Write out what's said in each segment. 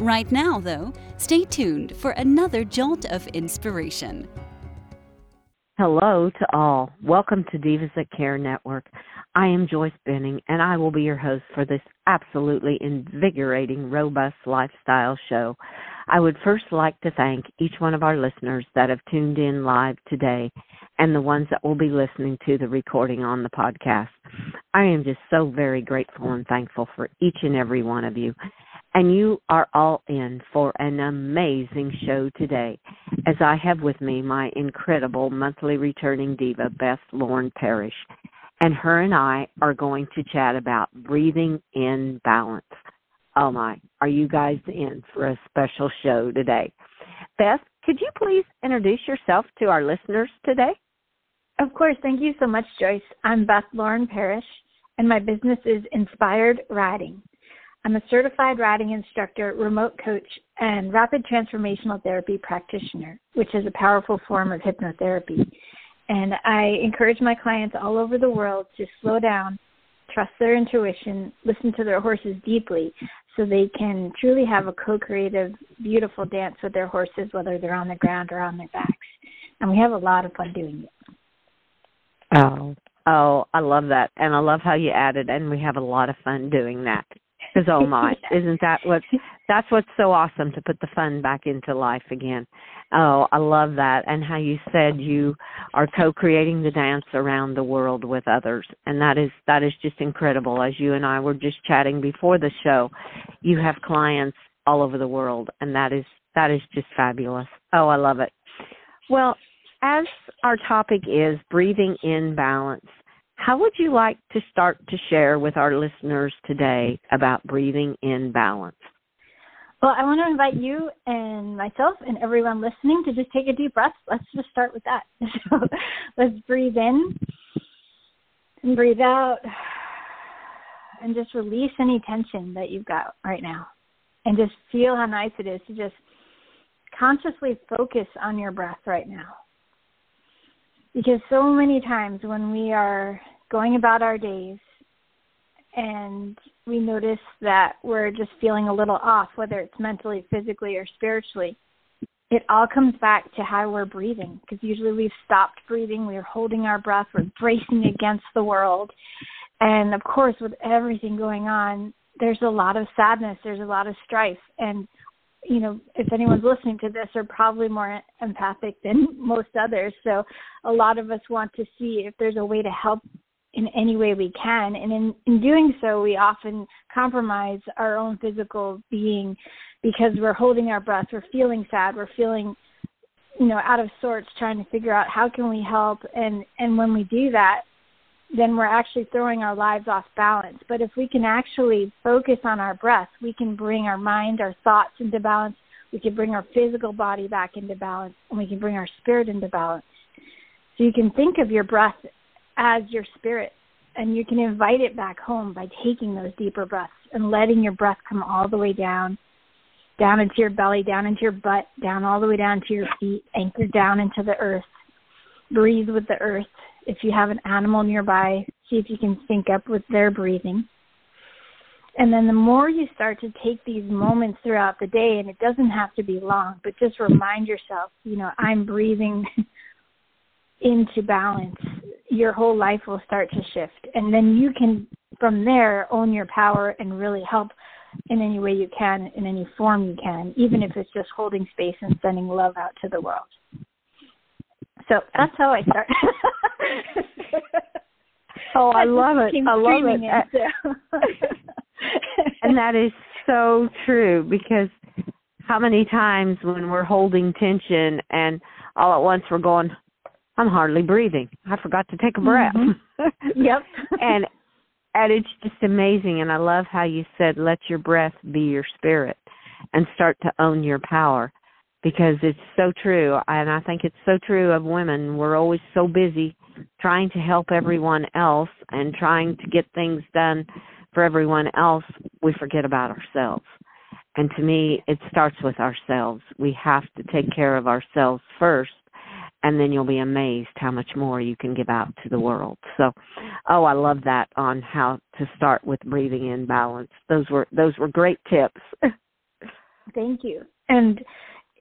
Right now, though, stay tuned for another jolt of inspiration. Hello to all. Welcome to Divas That Care Network. I am Joyce Benning, and I will be your host for this absolutely invigorating, robust lifestyle show. I would first like to thank each one of our listeners that have tuned in live today and the ones that will be listening to the recording on the podcast. I am just so very grateful and thankful for each and every one of you. And you are all in for an amazing show today, as I have with me my incredible monthly returning diva, Beth Lauren Parrish. And her and I are going to chat about breathing in balance. Oh my, are you guys in for a special show today? Beth, could you please introduce yourself to our listeners today? Of course. Thank you so much, Joyce. I'm Beth Lauren Parrish, and my business is Inspired Riding. I'm a certified riding instructor, remote coach, and rapid transformational therapy practitioner, which is a powerful form of hypnotherapy. And I encourage my clients all over the world to slow down, trust their intuition, listen to their horses deeply so they can truly have a co creative, beautiful dance with their horses, whether they're on the ground or on their backs. And we have a lot of fun doing it. Oh, oh, I love that. And I love how you added, and we have a lot of fun doing that. Because oh my, isn't that what? That's what's so awesome to put the fun back into life again. Oh, I love that, and how you said you are co-creating the dance around the world with others, and that is that is just incredible. As you and I were just chatting before the show, you have clients all over the world, and that is that is just fabulous. Oh, I love it. Well, as our topic is breathing in balance, how would you like to start to share with our listeners today about breathing in balance? Well, I want to invite you and myself and everyone listening to just take a deep breath. Let's just start with that. So let's breathe in and breathe out and just release any tension that you've got right now. And just feel how nice it is to just consciously focus on your breath right now. Because so many times when we are going about our days and we notice that we're just feeling a little off, whether it's mentally, physically, or spiritually, it all comes back to how we're breathing. Because usually we've stopped breathing, we're holding our breath, we're bracing against the world. And of course, with everything going on, there's a lot of sadness, there's a lot of strife. And you know, if anyone's listening to this, are probably more empathic than most others. So a lot of us want to see if there's a way to help in any way we can. And in, in doing so, we often compromise our own physical being because we're holding our breath, we're feeling sad, we're feeling you know out of sorts trying to figure out how can we help and and when we do that then we're actually throwing our lives off balance. But if we can actually focus on our breath, we can bring our mind, our thoughts into balance. We can bring our physical body back into balance, and we can bring our spirit into balance. So you can think of your breath as your spirit, and you can invite it back home by taking those deeper breaths and letting your breath come all the way down, down into your belly, down into your butt, down all the way down to your feet, anchor down into the earth. Breathe with the earth if you have an animal nearby, see if you can sync up with their breathing. And then the more you start to take these moments throughout the day, and it doesn't have to be long, but just remind yourself, you know, I'm breathing into balance, your whole life will start to shift. And then you can, from there, own your power and really help in any way you can, in any form you can, even if it's just holding space and sending love out to the world. So that's how I start. oh, I, I love it. I love it. it and that is so true because how many times when we're holding tension and all at once we're going, I'm hardly breathing. I forgot to take a breath. Mm-hmm. yep. and and it's just amazing and I love how you said let your breath be your spirit and start to own your power because it's so true and I think it's so true of women. We're always so busy trying to help everyone else and trying to get things done for everyone else, we forget about ourselves. And to me, it starts with ourselves. We have to take care of ourselves first and then you'll be amazed how much more you can give out to the world. So, oh, I love that on how to start with breathing in balance. Those were those were great tips. Thank you. And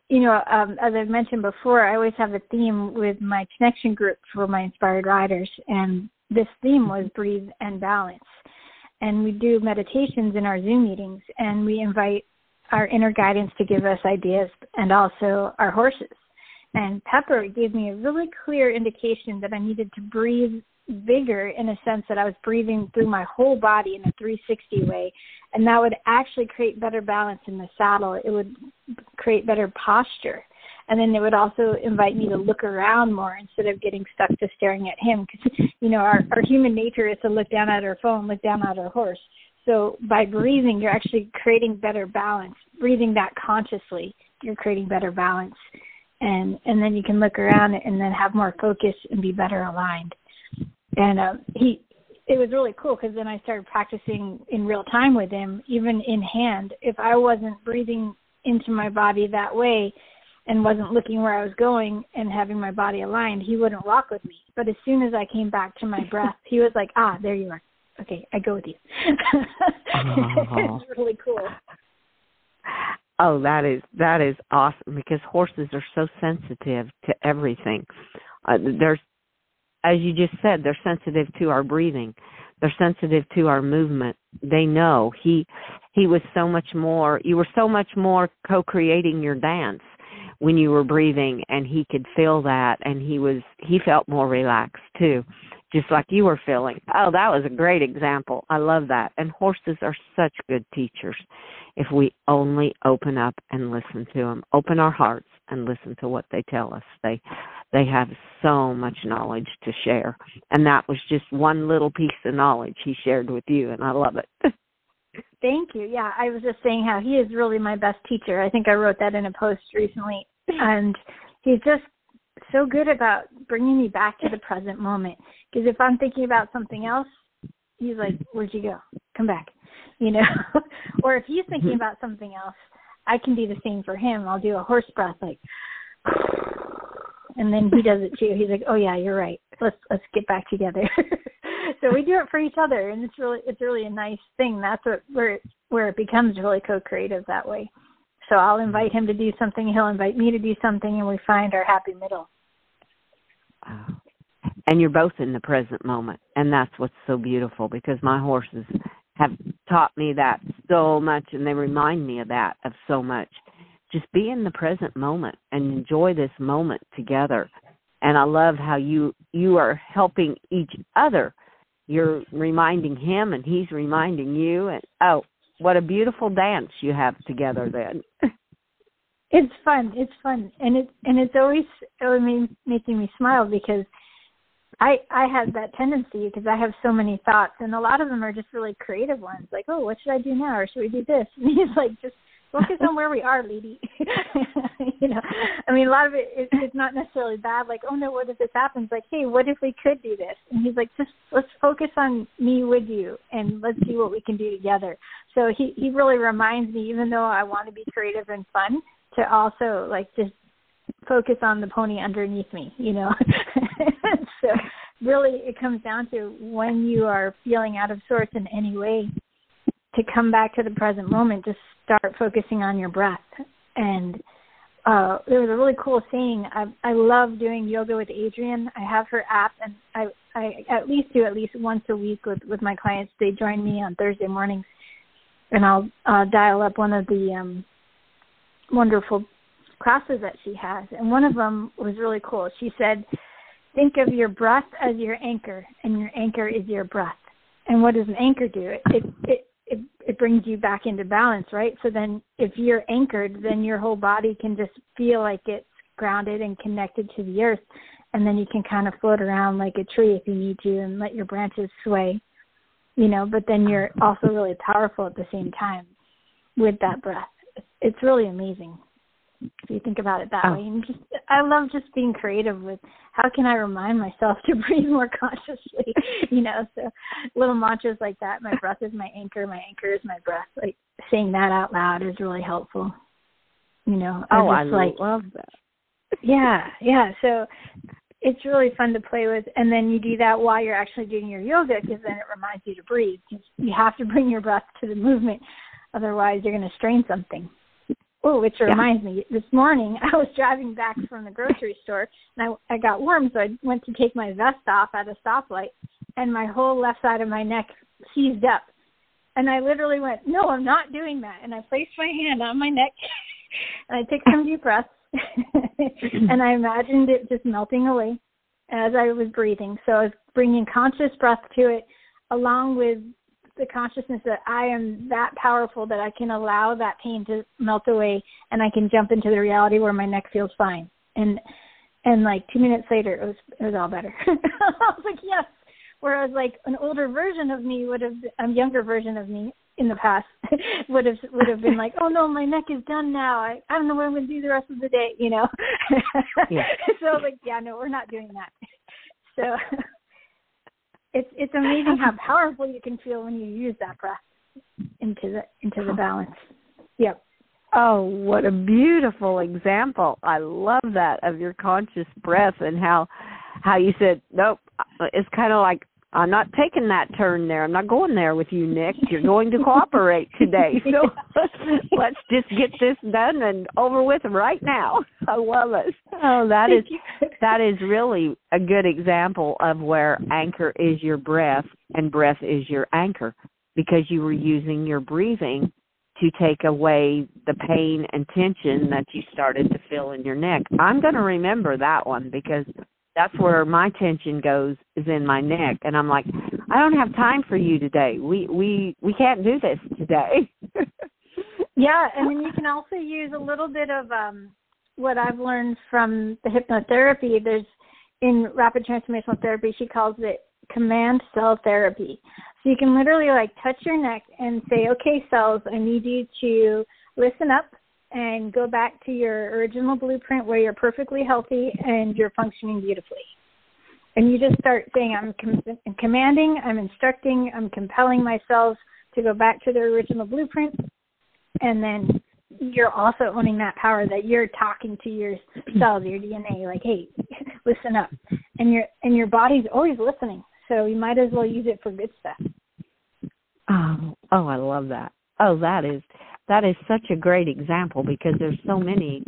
you know, um, as I've mentioned before, I always have a theme with my connection group for my inspired riders, and this theme was breathe and balance. And we do meditations in our Zoom meetings, and we invite our inner guidance to give us ideas, and also our horses and Pepper gave me a really clear indication that I needed to breathe bigger in a sense that I was breathing through my whole body in a 360 way. And that would actually create better balance in the saddle. It would create better posture. And then it would also invite me to look around more instead of getting stuck to staring at him. Because, you know, our, our human nature is to look down at our phone, look down at our horse. So by breathing, you're actually creating better balance. Breathing that consciously, you're creating better balance and and then you can look around and then have more focus and be better aligned. And uh, he it was really cool because then i started practicing in real time with him even in hand. If i wasn't breathing into my body that way and wasn't looking where i was going and having my body aligned he wouldn't walk with me. But as soon as i came back to my breath he was like ah there you are. Okay i go with you. Oh. it's really cool Oh, that is that is awesome because horses are so sensitive to everything. Uh, there's, as you just said, they're sensitive to our breathing. They're sensitive to our movement. They know he he was so much more. You were so much more co-creating your dance when you were breathing, and he could feel that, and he was he felt more relaxed too just like you were feeling. Oh, that was a great example. I love that. And horses are such good teachers if we only open up and listen to them, open our hearts and listen to what they tell us. They they have so much knowledge to share. And that was just one little piece of knowledge he shared with you and I love it. Thank you. Yeah, I was just saying how he is really my best teacher. I think I wrote that in a post recently and he's just so good about bringing me back to the present moment. Because if I'm thinking about something else, he's like, "Where'd you go? Come back," you know. or if he's thinking mm-hmm. about something else, I can do the same for him. I'll do a horse breath, like, and then he does it too. He's like, "Oh yeah, you're right. Let's let's get back together." so we do it for each other, and it's really it's really a nice thing. That's what where it, where it becomes really co-creative that way. So I'll invite him to do something, he'll invite me to do something, and we find our happy middle. And you're both in the present moment, and that's what's so beautiful because my horses have taught me that so much, and they remind me of that of so much. Just be in the present moment and enjoy this moment together. And I love how you you are helping each other. You're reminding him, and he's reminding you, and oh, what a beautiful dance you have together then. it's fun. It's fun, and it and it's always I mean making me smile because I I have that tendency because I have so many thoughts, and a lot of them are just really creative ones, like oh, what should I do now, or should we do this? And he's like, just focus on where we are, lady. you know, I mean, a lot of it is it's not necessarily bad. Like, oh no, what if this happens? Like, hey, what if we could do this? And he's like, just let's focus on me with you, and let's see what we can do together. So he he really reminds me, even though I want to be creative and fun, to also like just focus on the pony underneath me. You know, so really it comes down to when you are feeling out of sorts in any way to come back to the present moment, just start focusing on your breath. And uh, there was a really cool saying. I, I love doing yoga with Adriene. I have her app, and I, I at least do at least once a week with with my clients. They join me on Thursday mornings, and I'll uh, dial up one of the um, wonderful classes that she has. And one of them was really cool. She said, "Think of your breath as your anchor, and your anchor is your breath." And what does an anchor do? It it, it it it brings you back into balance, right? So then if you're anchored, then your whole body can just feel like it's grounded and connected to the earth and then you can kind of float around like a tree if you need to and let your branches sway. You know, but then you're also really powerful at the same time with that breath. It's really amazing. If you think about it that oh. way, and just I love just being creative with how can I remind myself to breathe more consciously. you know, so little mantras like that. My breath is my anchor. My anchor is my breath. Like saying that out loud is really helpful. You know, oh, I like, love that. yeah, yeah. So it's really fun to play with and then you do that while you're actually doing your yoga because then it reminds you to breathe you have to bring your breath to the movement otherwise you're going to strain something oh which reminds yeah. me this morning i was driving back from the grocery store and i i got warm so i went to take my vest off at a stoplight and my whole left side of my neck seized up and i literally went no i'm not doing that and i placed my hand on my neck and i took some deep breaths and I imagined it just melting away as I was breathing. So I was bringing conscious breath to it, along with the consciousness that I am that powerful that I can allow that pain to melt away, and I can jump into the reality where my neck feels fine. And and like two minutes later, it was it was all better. I was like, yes. Whereas like an older version of me would have, a younger version of me in the past would have would have been like, oh no, my neck is done now. I I don't know what I'm going to do the rest of the day, you know. yeah. so like, yeah, no, we're not doing that. So it's it's amazing how powerful you can feel when you use that breath into the into the balance. Yep. Oh, what a beautiful example. I love that of your conscious breath and how how you said, Nope, uh, it's kind of like I'm not taking that turn there. I'm not going there with you, Nick. You're going to cooperate today. So let's just get this done and over with right now. I love it. Oh, that is that is really a good example of where anchor is your breath and breath is your anchor because you were using your breathing to take away the pain and tension that you started to feel in your neck. I'm going to remember that one because that's where my tension goes is in my neck. And i'm like i don't have time for you today. We we we can't do this today. Yeah and then you can also use a little bit of um what i've learned from the hypnotherapy. There's in rapid transformational therapy she calls it command cell therapy. So you can literally like touch your neck and say okay cells i need you to listen up and go back to your original blueprint where you're perfectly healthy and you're functioning beautifully. And you just start saying, I'm, com- commanding, I'm instructing, I'm compelling myself to go back to their original blueprint. And then you're also owning that power that you're talking to your cells, your DNA, like, hey, listen up. And your and your body's always listening. So you might as well use it for good stuff. Oh, oh, I love that. Oh, that is that is such a great example because there's so many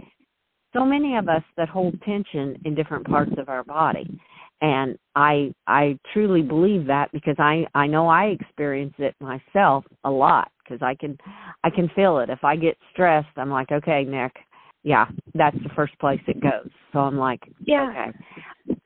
so many of us that hold tension in different parts of our body. And i i truly believe that because i i know i experience it myself a lot because i can i can feel it. If i get stressed i'm like okay nick yeah that's the first place it goes. So i'm like yeah. Okay.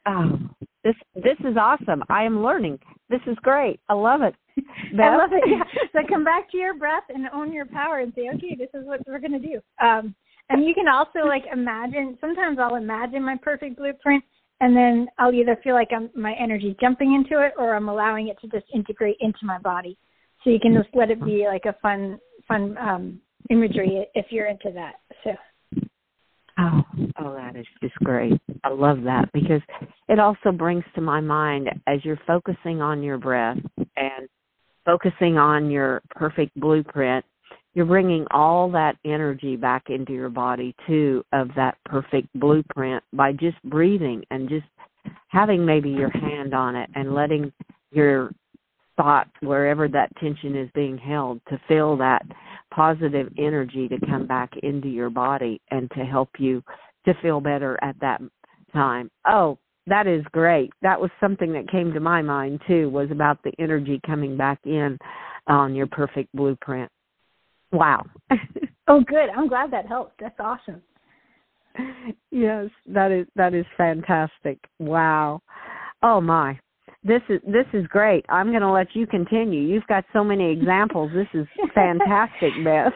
Oh this this is awesome. I am learning. This is great. I love it I love it. Yeah. So come back to your breath and own your power and say, okay, this is what we're going to do. Um, and you can also like imagine. Sometimes I'll imagine my perfect blueprint, and then I'll either feel like I'm my energy jumping into it, or I'm allowing it to just integrate into my body. So you can just let it be like a fun, fun um, imagery if you're into that. So. Oh, oh, that is just great. I love that because it also brings to my mind as you're focusing on your breath and focusing on your perfect blueprint, you're bringing all that energy back into your body too of that perfect blueprint by just breathing and just having maybe your hand on it and letting your thoughts wherever that tension is being held to feel that positive energy to come back into your body and to help you to feel better at that time. Oh, that is great. That was something that came to my mind too was about the energy coming back in on your perfect blueprint. Wow. oh good. I'm glad that helped. That's awesome. Yes, that is that is fantastic. Wow. Oh my. This is this is great. I'm going to let you continue. You've got so many examples. This is fantastic, Beth.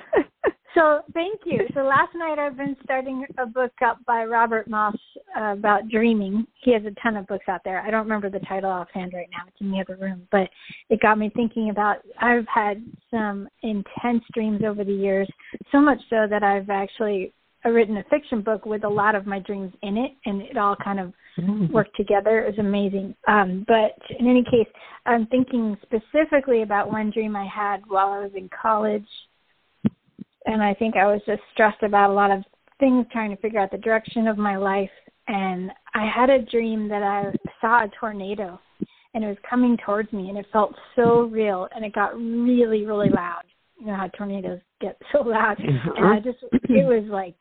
So thank you. So last night I've been starting a book up by Robert Moss about dreaming. He has a ton of books out there. I don't remember the title offhand right now. It's in the other room, but it got me thinking about. I've had some intense dreams over the years, so much so that I've actually written a fiction book with a lot of my dreams in it, and it all kind of Mm-hmm. worked together. It was amazing. Um, but in any case, I'm thinking specifically about one dream I had while I was in college, and I think I was just stressed about a lot of things, trying to figure out the direction of my life. And I had a dream that I saw a tornado, and it was coming towards me, and it felt so real, and it got really, really loud. You know how tornadoes get so loud, and I just it was like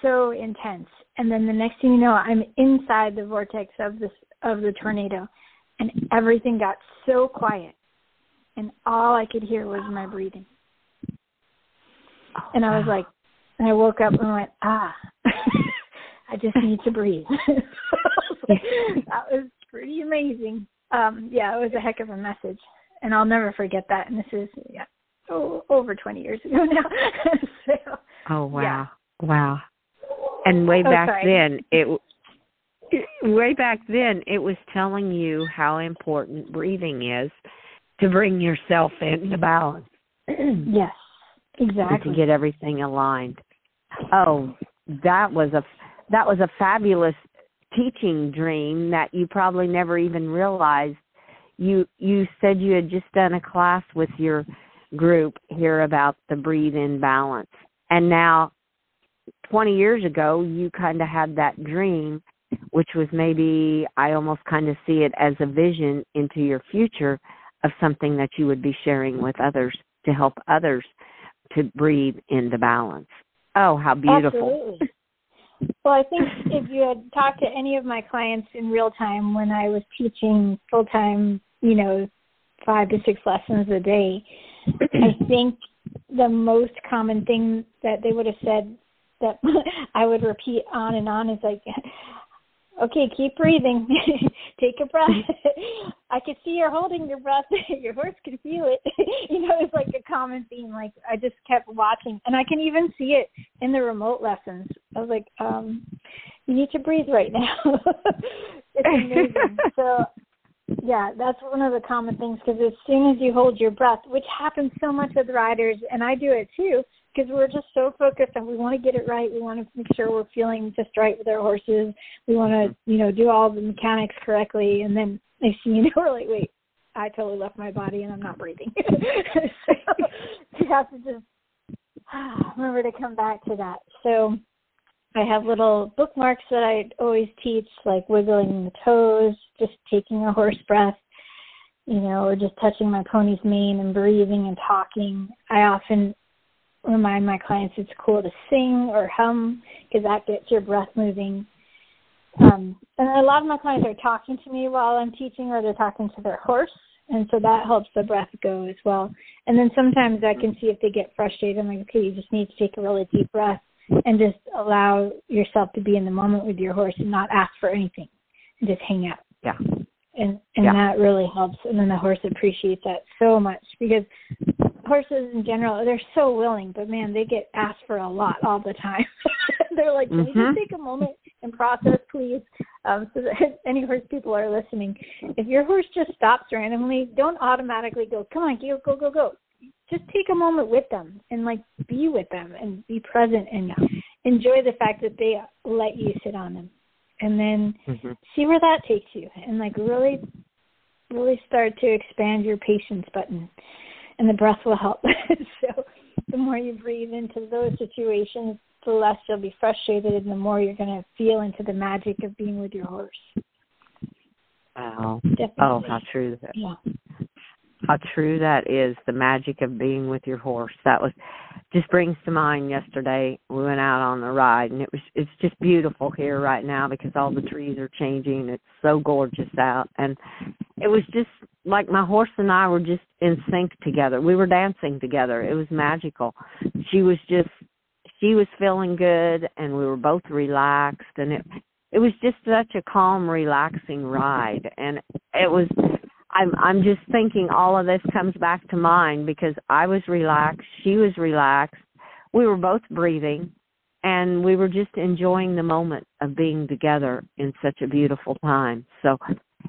so intense. And then the next thing you know, I'm inside the vortex of this of the tornado, and everything got so quiet, and all I could hear was my breathing. And I was like, and I woke up and went, ah, I just need to breathe. that was pretty amazing. Um, yeah, it was a heck of a message, and I'll never forget that. And this is yeah, oh, over 20 years ago now. so, Oh wow. Yeah. Wow. And way Oh, back sorry. then it way back then it was telling you how important breathing is to bring yourself into balance. yes, and exactly. to get everything aligned. Oh, that was a that was a fabulous teaching dream that you probably never even realized. You you said you had just done a class with your group here about the breathe in balance. And now 20 years ago you kind of had that dream which was maybe I almost kind of see it as a vision into your future of something that you would be sharing with others to help others to breathe into balance. Oh, how beautiful. Absolutely. Well, I think if you had talked to any of my clients in real time when I was teaching full time, you know, five to six lessons a day, I think the most common thing that they would have said that I would repeat on and on is like, okay, keep breathing, take a breath. I could see you're holding your breath. your horse could feel it. you know, it's like a common theme. Like I just kept watching, and I can even see it in the remote lessons. I was like, um, you need to breathe right now. it's amazing. so yeah, that's one of the common things because as soon as you hold your breath, which happens so much with riders, and I do it too, because we're just so focused and we want to get it right. We want to make sure we're feeling just right with our horses. We want to, you know, do all the mechanics correctly, and then next thing you know, we're like, wait, I totally left my body and I'm not breathing. so you have to just remember to come back to that. So I have little bookmarks that I always teach, like wiggling the toes, just taking a horse breath, you know, or just touching my pony's mane and breathing and talking. I often remind my clients it's cool to sing or hum because that gets your breath moving. Um, and a lot of my clients are talking to me while I'm teaching, or they're talking to their horse, and so that helps the breath go as well. And then sometimes I can see if they get frustrated. I'm like, okay, you just need to take a really deep breath and just allow yourself to be in the moment with your horse and not ask for anything and just hang out. Yeah. And and Yeah. that really helps. And then the horse appreciates that so much because horses in general they're so willing, but man, they get asked for a lot all the time. they're like, can you Mhm. just take a moment process, please? Um, so that any horse people are listening, if your horse just stops randomly, don't automatically go, come on, go, go, go, go. Just take a moment with them and like be with them and be present and enjoy the fact that they let you sit on them, and then hmm see where that takes you and like really really start to expand your patience button and the breath will help so the more you breathe into those situations the less you'll be frustrated and the more you're going to feel into the magic of being with your horse. Wow. definitely Oh, how true that yeah. how true that is the magic of being with your horse. That was just brings to mind yesterday we went out on the ride and it was it's just beautiful here right now because all the trees are changing it's so gorgeous out and it was just like my horse and I were just in sync together. We were dancing together. It was magical. She was just she was feeling good and we were both relaxed and it it was just such a calm relaxing ride and it was I'm I'm just thinking all of this comes back to mind because I was relaxed, she was relaxed, we were both breathing, and we were just enjoying the moment of being together in such a beautiful time. So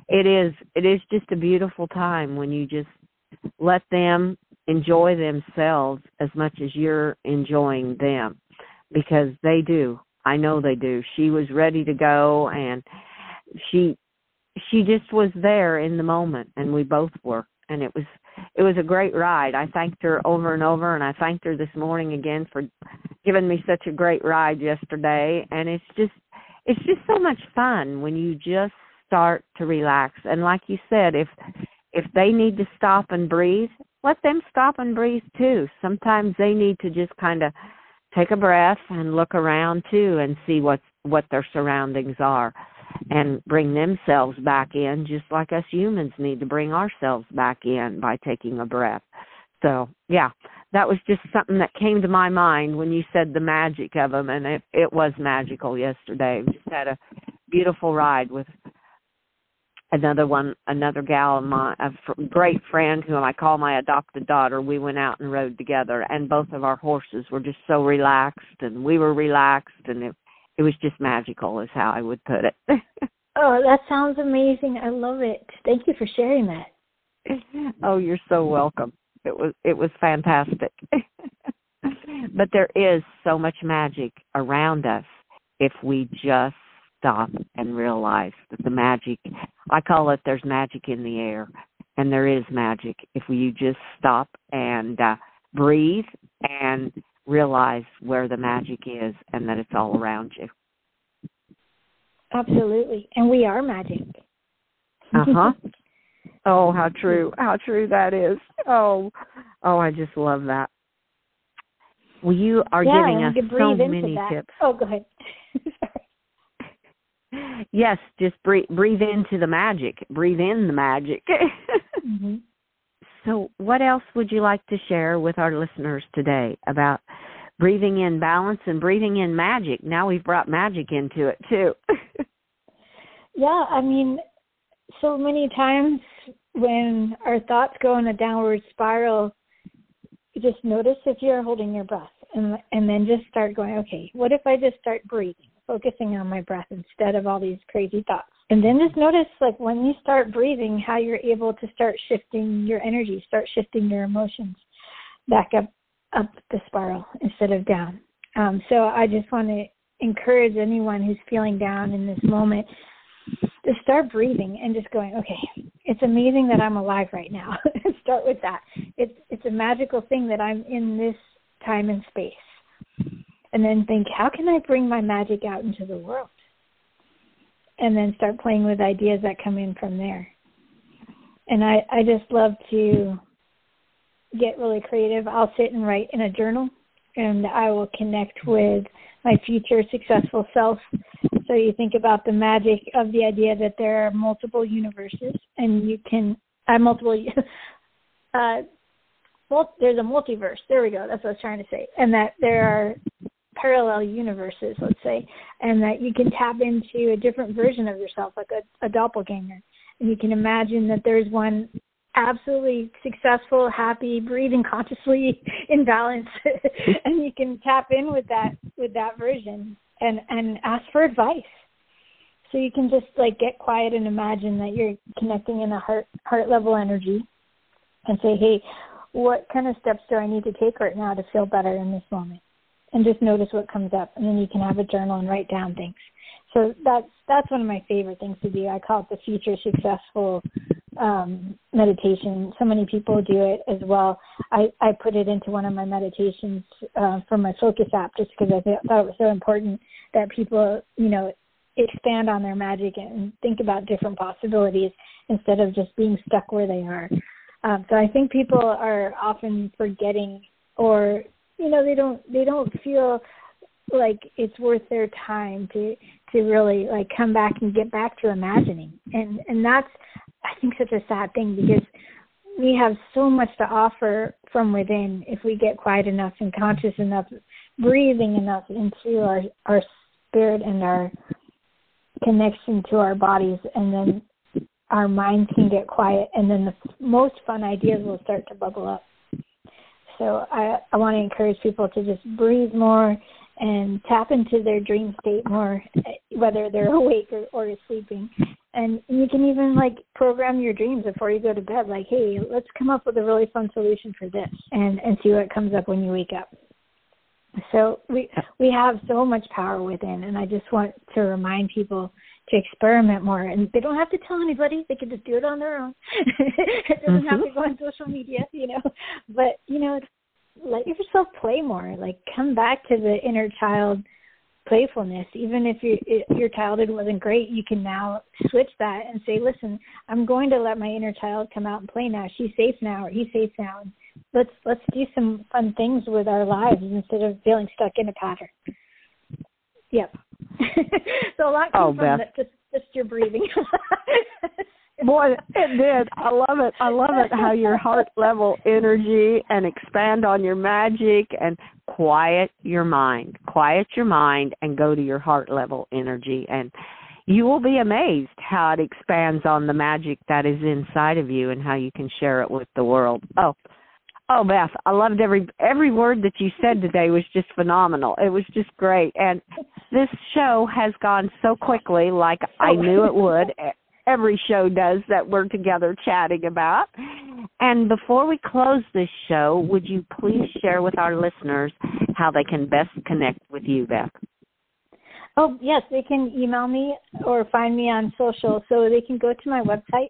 it is it is just a beautiful time when you just let them enjoy themselves as much as you're enjoying them. because they do. I know they do. She was ready to go and she she just was there in the moment and we both were and it was it was a great ride. I thanked her over and over and I thanked her this morning again for giving me such a great ride yesterday and it's just it's just so much fun when you just start to relax and like you said if if they need to stop and breathe let them stop and breathe too. Sometimes they need to just kind of take a breath and look around too and see what what their surroundings are and bring themselves back in just like us humans need to bring ourselves back in by taking a breath. So yeah that was just something that came to my mind when you said the magic of them and it it was magical yesterday. We just had a beautiful ride with another one another gal of my a fr- great friend whom i call my adopted daughter we went out and rode together and both of our horses were just so relaxed and we were relaxed and it it was just magical is how i would put it. Oh that sounds amazing. I love it. Thank you for sharing that. Oh you're so welcome. It was it was fantastic. But there is so much magic around us if we just stop and realize that the magic I call it there's magic in the air and there is magic if you just stop and uh breathe and realize where the magic is and that it's all around you. Absolutely. And we are magic. Uh-huh. oh, how true. How true that is. Oh, oh, I just love that. Well, you are yeah, giving us so many that. tips. Oh, go ahead. yes, just breathe, breathe into the magic. Breathe in the magic. mm-hmm. So, what else would you like to share with our listeners today about breathing in balance and breathing in magic? Now we've brought magic into it too. yeah, I mean, so many times when our thoughts go in a downward spiral, just notice if you're holding your breath and and then just start going, okay, what if I just start breathing? Focusing on my breath instead of all these crazy thoughts. And then just notice, like, when you start breathing, how you're able to start shifting your energy, start shifting your emotions back up up the spiral instead of down. Um, so I just want to encourage anyone who's feeling down in this moment to start breathing and just going, okay, it's amazing that I'm alive right now. start with that. It's it's a magical thing that I'm in this time and space and then think, how can I bring my magic out into the world? And then start playing with ideas that come in from there. And I, I just love to get really creative. I'll sit and write in a journal and I will connect with my future successful self. So you think about the magic of the idea that there are multiple universes and you can uh, multiple uh well there's a multiverse. There we go. That's what I was trying to say. And that there are parallel universes, let's say, and that you can tap into a different version of yourself, like a, a doppelganger. And you can imagine that there's one absolutely successful, happy, breathing consciously in balance, and you can tap in with that with that version and and ask for advice. So you can just like get quiet and imagine that you're connecting in a heart heart level energy, and say, hey, what kind of steps do I need to take right now to feel better in this moment? And just notice what comes up and then you can have a journal and write down things. So that's that's one of my favorite things to do. I call it the future successful um, meditation. So many people do it as well. I i put it into one of my meditations uh, for my focus app just because i th- thought it was so important that people you know expand on their magic and think about different possibilities instead of just being stuck where they are. Um, so i think people are often forgetting or you know they don't they don't feel like it's worth their time to to really like come back and get back to imagining. And and that's i think such a sad thing because we have so much to offer from within if we get quiet enough and conscious enough breathing enough into our our spirit and our connection to our bodies. And then our minds can get quiet. And then the most fun ideas will start to bubble up so I, I want to encourage people to just breathe more and tap into their dream state more, whether they're awake or, or sleeping. And you can even like program your dreams before you go to bed. Like, hey, let's come up with a really fun solution for this, and and see what comes up when you wake up. So we we have so much power within, and I just want to remind people to experiment more. And they don't have to tell anybody; they can just do it on their own. it doesn't mm-hmm. have to go on social media, you know. But you know, let yourself play more. Like come back to the inner child playfulness. Even if you, your childhood wasn't great, you can now switch that and say, "Listen, I'm going to let my inner child come out and play now. She's safe now, or he's safe now. Let's let's do some fun things with our lives instead of feeling stuck in a pattern." Yep. so a lot comes oh, from the, just just your breathing. Boy, it did. I love it. I love it how your heart level energy and expand on your magic and quiet your mind. Quiet your mind and go to your heart level energy and you will be amazed how it expands on the magic that is inside of you and how you can share it with the world. Oh, oh Beth, I loved every every word that you said today was just phenomenal. It was just great. And this show has gone so quickly like I oh. knew it would every show does that we're together chatting about. And before we close this show, would you please share with our listeners how they can best connect with you, Beth? Oh, yes, they can email me or find me on social. So they can go to my website,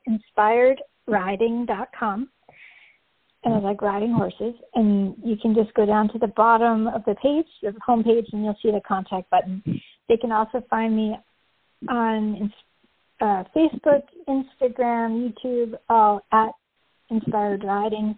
inspiredriding.com. And I like riding horses. And you can just go down to the bottom of the page, the home page, and you'll see the contact button. They can also find me on uh, Facebook, Instagram, YouTube, all at Inspired Riding.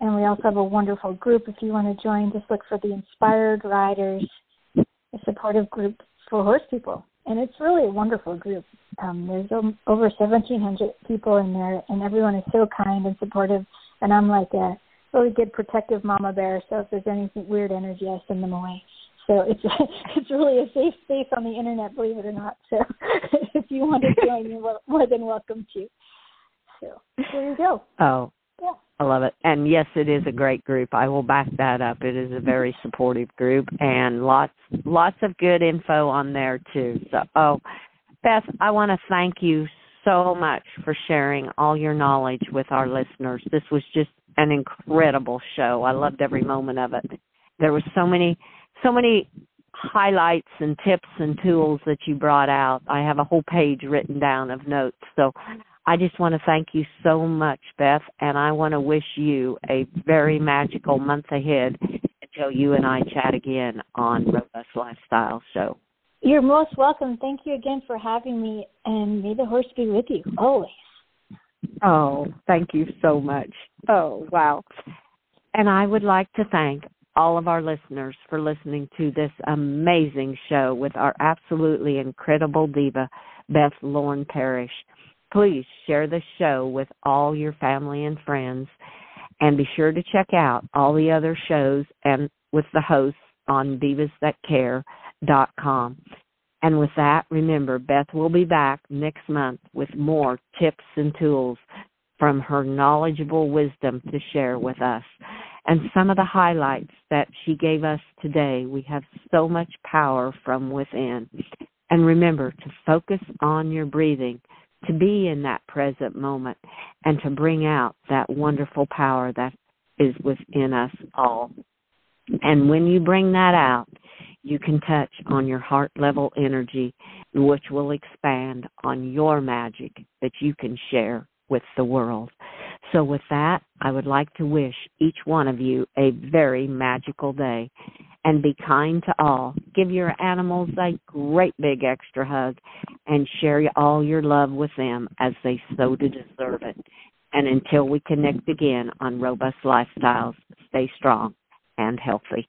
And we also have a wonderful group. If you want to join, just look for the Inspired Riders, a supportive group for horse people. And it's really a wonderful group. Um, there's over 1,700 people in there, and everyone is so kind and supportive. And I'm like a really good protective mama bear. So if there's any weird energy, I send them away. So it's it's really a safe space on the internet, believe it or not. So if you want to join, you're more than welcome to. So there you go. Oh, yeah. I love it. And yes, it is a mm-hmm. great group. I will back that up. It is a very mm-hmm. supportive group and lots lots of good info on there too. So oh Beth, I want to thank you so much for sharing all your knowledge with our listeners. This was just an incredible show. I loved every moment of it. There was so many so many highlights and tips and tools that you brought out. I have a whole page written down of notes. So I just want to thank you so much, Beth, and I want to wish you a very magical month ahead until you and I chat again on Robust Lifestyle Show. You're most welcome. Thank you again for having me, and may the horse be with you always. Oh, thank you so much. Oh, wow. And I would like to thank all of our listeners for listening to this amazing show with our absolutely incredible diva, Beth Lauren Parrish. Please share the show with all your family and friends and be sure to check out all the other shows and with the hosts on divasthatcare.com. And with that, remember, Beth will be back next month with more tips and tools from her knowledgeable wisdom to share with us and some of the highlights that she gave us today. We have so much power from within. And remember to focus on your breathing, to be in that present moment, and to bring out that wonderful power that is within us all. And when you bring that out, you can touch on your heart level energy, which will expand on your magic that you can share with the world. So, with that, I would like to wish each one of you a very magical day and be kind to all. Give your animals a great big extra hug and share all your love with them as they so deserve it. And until we connect again on Robust Lifestyles, stay strong and healthy.